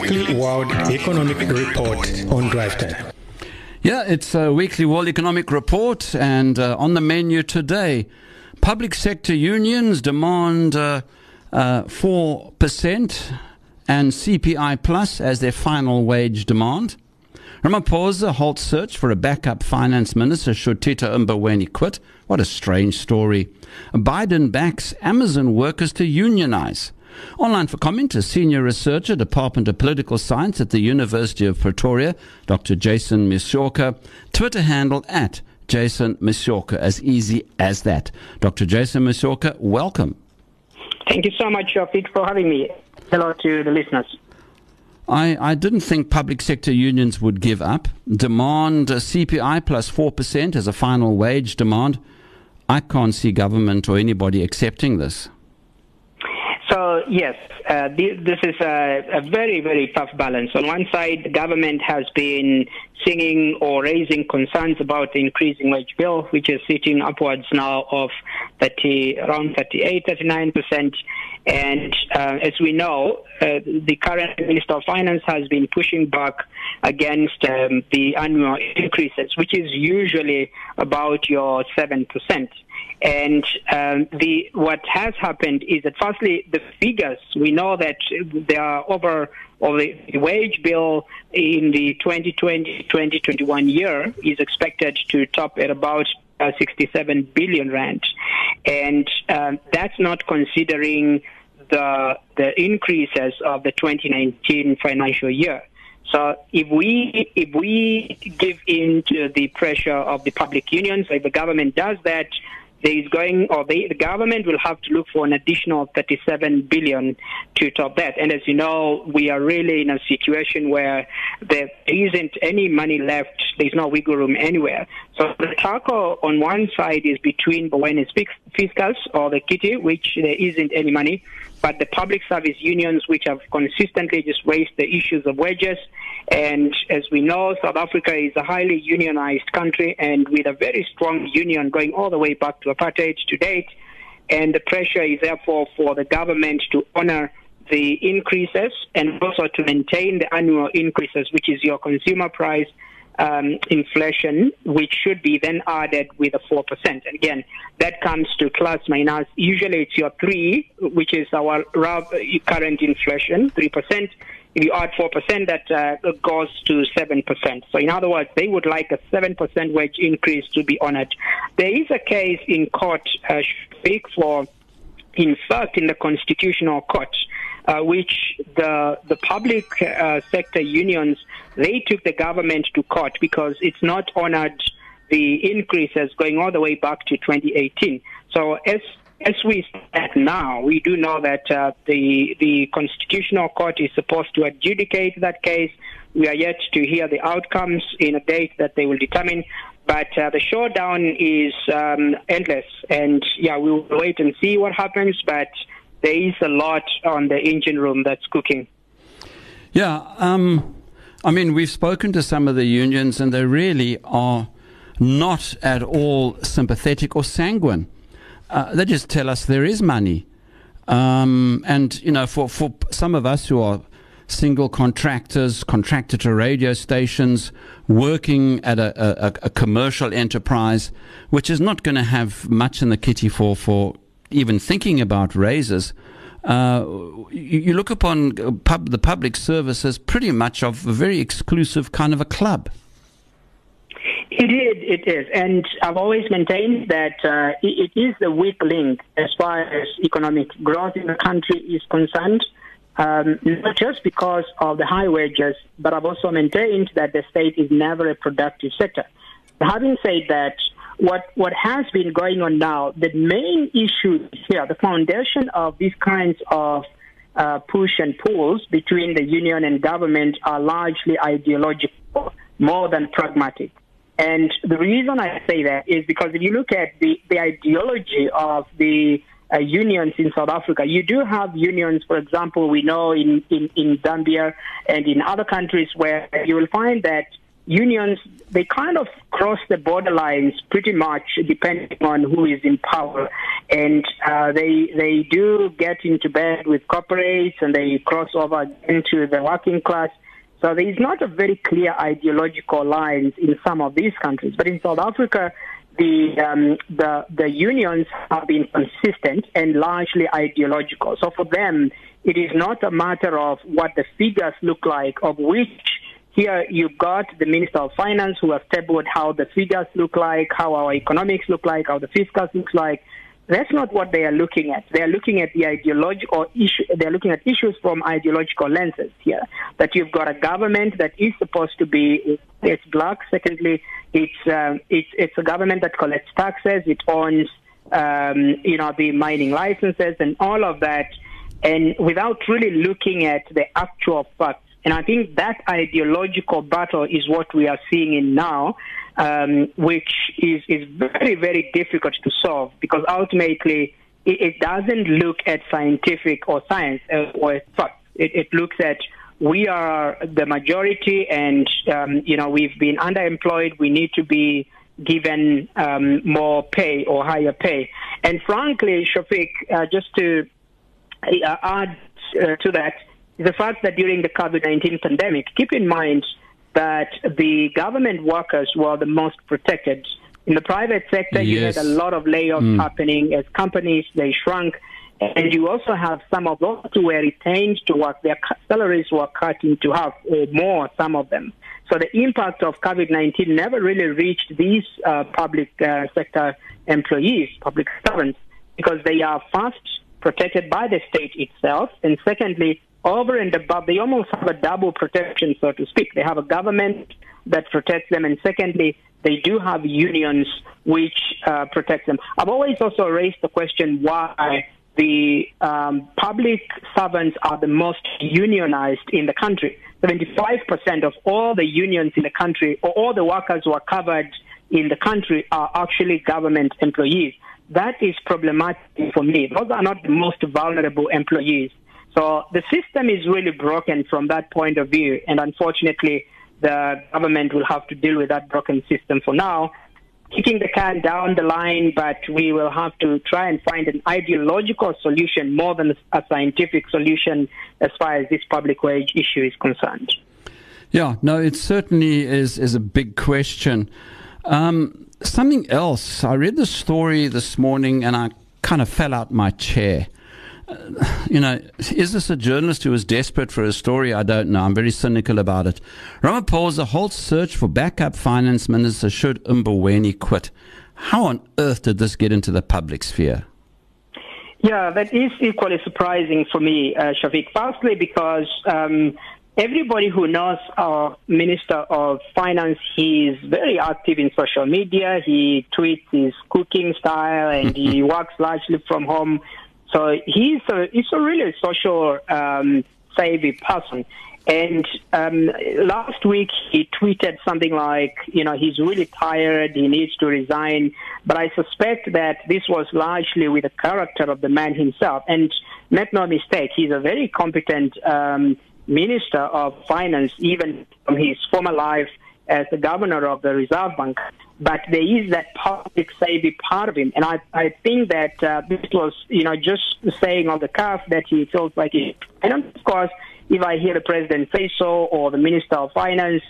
weekly World Economic Report on Drive Time. Yeah, it's a weekly World Economic Report, and uh, on the menu today, public sector unions demand uh, uh, 4% and CPI plus as their final wage demand. Ramaphosa halts search for a backup finance minister should Tito Mboweni quit. What a strange story. Biden backs Amazon workers to unionize. Online for comment is senior researcher, Department of Political Science at the University of Pretoria, Dr. Jason Musyoka. Twitter handle at Jason Musyoka, as easy as that. Dr. Jason Musyoka, welcome. Thank you so much, Shafik, for having me. Hello to the listeners. I, I didn't think public sector unions would give up. Demand uh, CPI plus 4% as a final wage demand. I can't see government or anybody accepting this. Yes, uh, this is a, a, very, very tough balance. On one side, the government has been singing or raising concerns about the increasing wage bill, which is sitting upwards now of 30, around 38, 39 percent. And uh, as we know, uh, the current Minister of Finance has been pushing back against um, the annual increases, which is usually about your 7%. And um, the what has happened is that firstly, the figures we know that there are over or the wage bill in the 2020-2021 year is expected to top at about uh, 67 billion rand, and um, that's not considering the the increases of the 2019 financial year. So if we if we give in to the pressure of the public unions, if the government does that, there is going, or the, the government will have to look for an additional 37 billion to top that. And as you know, we are really in a situation where there isn't any money left. There's no wiggle room anywhere. So the talk on one side is between Mboweni's fiscals or the kitty, which there isn't any money, but the public service unions, which have consistently just raised the issues of wages. And as we know, South Africa is a highly unionized country and with a very strong union going all the way back to apartheid to date. And the pressure is therefore for the government to honor the increases and also to maintain the annual increases, which is your consumer price um, inflation, which should be then added with a 4%. And again, that comes to plus minus. Usually it's your 3, which is our current inflation, 3%. If you add 4%, that uh, goes to 7%. So in other words, they would like a 7% wage increase to be honored. There is a case in court, uh, speak for, in fact, in the Constitutional Court, uh, which the the public uh, sector unions they took the government to court because it's not honored the increases going all the way back to 2018. So as as we stand now, we do know that uh, the the constitutional court is supposed to adjudicate that case. We are yet to hear the outcomes in a date that they will determine. But uh, the showdown is um, endless, and yeah, we will wait and see what happens. But there is a lot on the engine room that's cooking. Yeah, um, I mean, we've spoken to some of the unions, and they really are not at all sympathetic or sanguine. Uh, they just tell us there is money. Um, and, you know, for, for some of us who are single contractors, contracted to radio stations, working at a, a, a commercial enterprise, which is not going to have much in the kitty for, for even thinking about raises. Uh, you, look upon pub, the public service as pretty much of a very exclusive kind of a club. It is, it is. And I've always maintained that uh, it, it is the weak link as far as economic growth in the country is concerned um, not just because of the high wages, but I've also maintained that the state is never a productive sector. Having said that, what what has been going on now, the main issue here, the foundation of these kinds of uh, push and pulls between the union and government are largely ideological, more than pragmatic. And the reason I say that is because if you look at the, the ideology of the uh, unions in South Africa. You do have unions, for example, we know in, in, in Zambia and in other countries where you will find that unions, they kind of cross the borderlines pretty much depending on who is in power. And uh, they, they do get into bed with corporates and they cross over into the working class. So there is not a very clear ideological lines in some of these countries. But in South Africa, the, um, the, the unions have been consistent and largely ideological. So for them, it is not a matter of what the figures look like, of which here you've got the Minister of Finance who has tabled how the figures look like, how our economics look like, how the fiscal looks like. That's not what they are looking at. They are looking at the ideological issue. They are looking at issues from ideological lenses here. That you've got a government that is supposed to be it's black. Secondly, it's um, it's it's a government that collects taxes. It owns um, you know the mining licenses and all of that, and without really looking at the actual facts. And I think that ideological battle is what we are seeing in now um, which is, is very, very difficult to solve because ultimately it, it doesn't look at scientific or science or fact. It, it looks at we are the majority and, um, you know, we've been underemployed. We need to be given um, more pay or higher pay. And frankly, Shafiq, uh, just to uh, add uh, to that, the fact that during the COVID-19 pandemic, keep in mind that the government workers were the most protected. In the private sector, yes. you had a lot of layoffs mm. happening as companies, they shrunk. And you also have some of those who were retained to work, their salaries were cut into half or more, some of them. So the impact of COVID-19 never really reached these uh, public uh, sector employees, public servants, because they are first protected by the state itself, and secondly, over and above, they almost have a double protection, so to speak. They have a government that protects them, and secondly, they do have unions which uh, protect them. I've always also raised the question why the um, public servants are the most unionized in the country. 75% of all the unions in the country, or all the workers who are covered in the country, are actually government employees. That is problematic for me. Those are not the most vulnerable employees. So the system is really broken from that point of view. And unfortunately, the government will have to deal with that broken system for now, kicking the can down the line, but we will have to try and find an ideological solution more than a scientific solution as far as this public wage issue is concerned. Yeah, no, it certainly is, is a big question. Um, something else, I read the story this morning and I kind of fell out my chair you know, is this a journalist who is desperate for a story? I don't know. I'm very cynical about it. Ramaphosa halts search for backup finance minister should Mboweni quit. How on earth did this get into the public sphere? Yeah, that is equally surprising for me, uh, Shafiq. Firstly, because um, everybody who knows our Minister of Finance, he's very active in social media. He tweets his cooking style and he works largely from home. So he's a, he's a really social um, savvy person. And um, last week he tweeted something like, you know, he's really tired, he needs to resign. But I suspect that this was largely with the character of the man himself. And make no mistake, he's a very competent um, minister of finance, even from his former life as the governor of the Reserve Bank, but there is that public savvy part of him. And I, I think that uh, this was, you know, just saying on the cuff that he feels like he. And of course, if I hear the president say so or the minister of finance,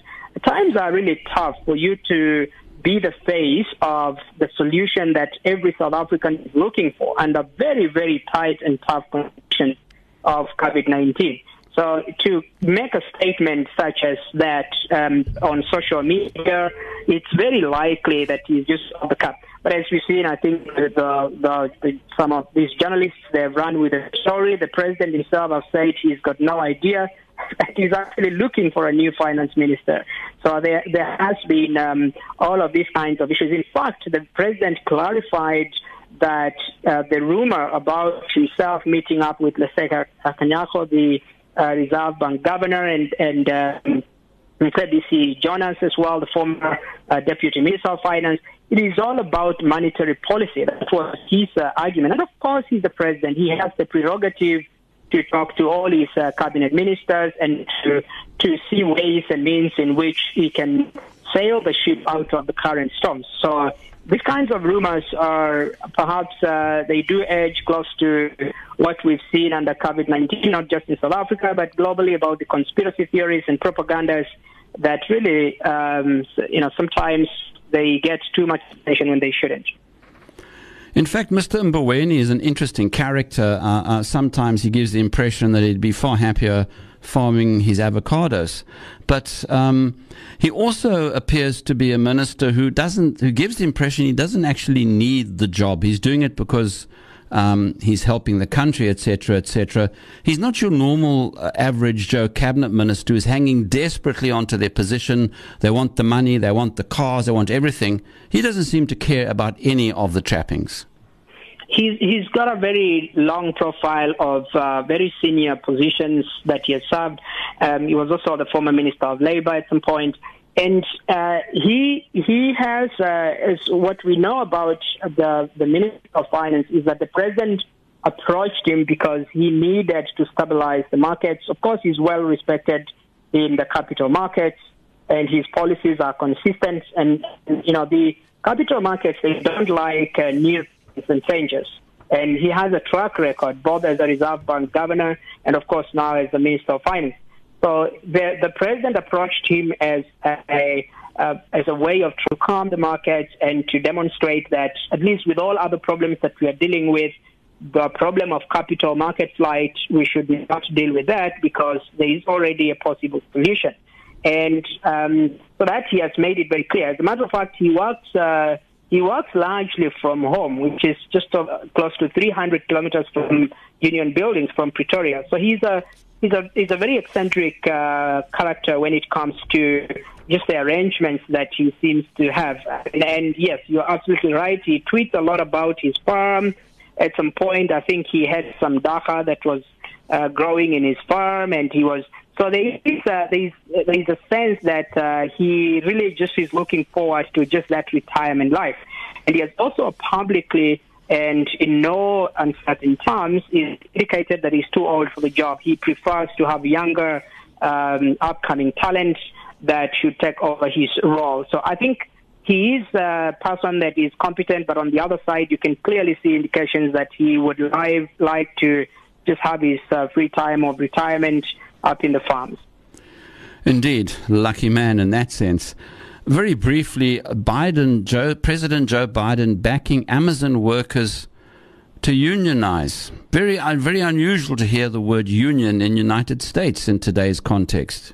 times are really tough for you to be the face of the solution that every South African is looking for under very, very tight and tough conditions of COVID 19. So to make a statement such as that um, on social media, it's very likely that he's just on the cup. But as we've seen, I think the, the, the, some of these journalists they've run with the story. The president himself has said he's got no idea. He's actually looking for a new finance minister. So there, there has been um, all of these kinds of issues. In fact, the president clarified that uh, the rumor about himself meeting up with Lesetja Kganyago, the uh, Reserve Bank governor, and and uh, Mcebisi Jonas as well, the former uh, deputy minister of finance. It is all about monetary policy. That was his uh, argument, and of course, he's the president. He has the prerogative to talk to all his uh, cabinet ministers and to, to see ways and means in which he can sail the ship out of the current storm. So these kinds of rumors are perhaps uh, they do edge close to what we've seen under COVID-19, not just in South Africa, but globally about the conspiracy theories and propagandas that really, um, you know, sometimes they get too much attention when they shouldn't. In fact, Mr. Mboweni is an interesting character. Uh, uh, sometimes he gives the impression that he'd be far happier farming his avocados. But um, he also appears to be a minister who doesn't, who gives the impression he doesn't actually need the job. He's doing it because um, he's helping the country, etc., etc. He's not your normal uh, average Joe cabinet minister who's hanging desperately onto their position. They want the money, they want the cars, they want everything. He doesn't seem to care about any of the trappings. He's, he's got a very long profile of uh, very senior positions that he has served. Um, he was also the former Minister of Labour at some point. And uh, he he has uh, what we know about the the Minister of Finance is that the president approached him because he needed to stabilize the markets. Of course, he's well respected in the capital markets, and his policies are consistent. And you know the capital markets they don't like uh, new and changes. And he has a track record, both as a Reserve Bank governor and, of course, now as the Minister of Finance. So the, the president approached him as a, uh, as a way of to calm the markets and to demonstrate that, at least with all other problems that we are dealing with, the problem of capital market flight, we should not deal with that because there is already a possible solution. And um, so that he has made it very clear. As a matter of fact, he works. Uh, he works largely from home, which is just uh, close to 300 kilometers from Union Buildings from Pretoria. So he's a he's a he's a very eccentric uh, character when it comes to just the arrangements that he seems to have. And, and, yes, you're absolutely right. He tweets a lot about his farm. At some point, I think he had some dagga that was uh, growing in his farm, and he was. So there is a, there is, there is a sense that uh, he really just is looking forward to just that retirement life, and he has also publicly and in no uncertain terms is indicated that he's too old for the job. He prefers to have younger, um, upcoming talent that should take over his role. So I think he is a person that is competent, but on the other side, you can clearly see indications that he would like, like to just have his uh, free time of retirement up in the farms. Indeed, lucky man in that sense. Very briefly, Biden, Joe, President Joe Biden backing Amazon workers to unionize. Very, uh, very unusual to hear the word union in United States in today's context.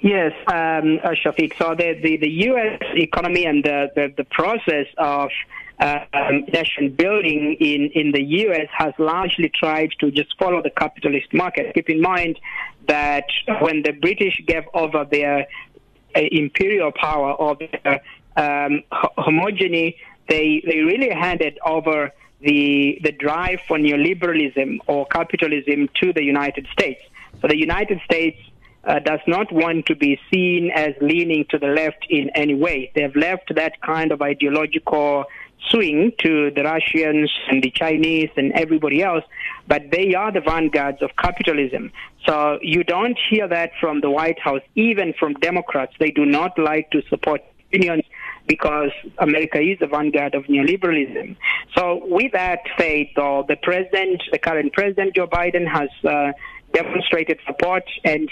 Yes, um, uh, Shafiq. So the, the, the, U.S. economy and the, the, the process of uh, um, nation building in, in the U.S. has largely tried to just follow the capitalist market. Keep in mind that when the British gave over their imperial power or their um, homogeny, they, they really handed over the, the drive for neoliberalism or capitalism to the United States. So the United States uh, does not want to be seen as leaning to the left in any way. They've left that kind of ideological swing to the Russians and the Chinese and everybody else, but they are the vanguards of capitalism. So you don't hear that from the White House, even from Democrats. They do not like to support unions because America is the vanguard of neoliberalism. So with that faith, though, the president, the current president, Joe Biden, has uh, demonstrated support and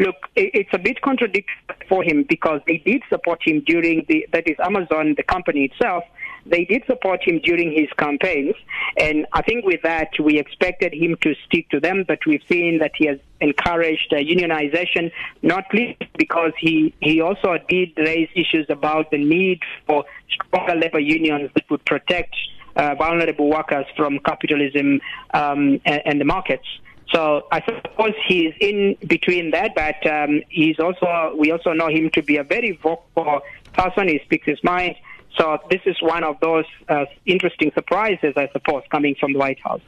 Look, it's a bit contradictory for him because they did support him during the, that is Amazon, the company itself, they did support him during his campaigns. And I think with that, we expected him to stick to them, but we've seen that he has encouraged uh, unionization, not least because he, he also did raise issues about the need for stronger labor unions that would protect uh, vulnerable workers from capitalism um, and, and the markets. So I suppose he's in between that, but um, he's also we also know him to be a very vocal person. He speaks his mind. So this is one of those uh, interesting surprises, I suppose, coming from the White House.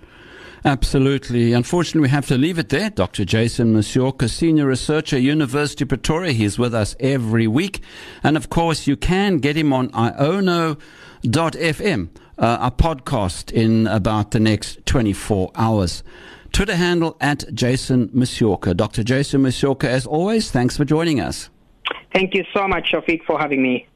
Absolutely. Unfortunately, we have to leave it there. Dr. Jason Musyoka, Senior Researcher, University of Pretoria. He's with us every week. And of course, you can get him on iono.fm, uh, a podcast in about the next 24 hours. Twitter handle at Jason Musyoka. Dr. Jason Musyoka, as always, thanks for joining us. Thank you so much, Shafiq, for having me.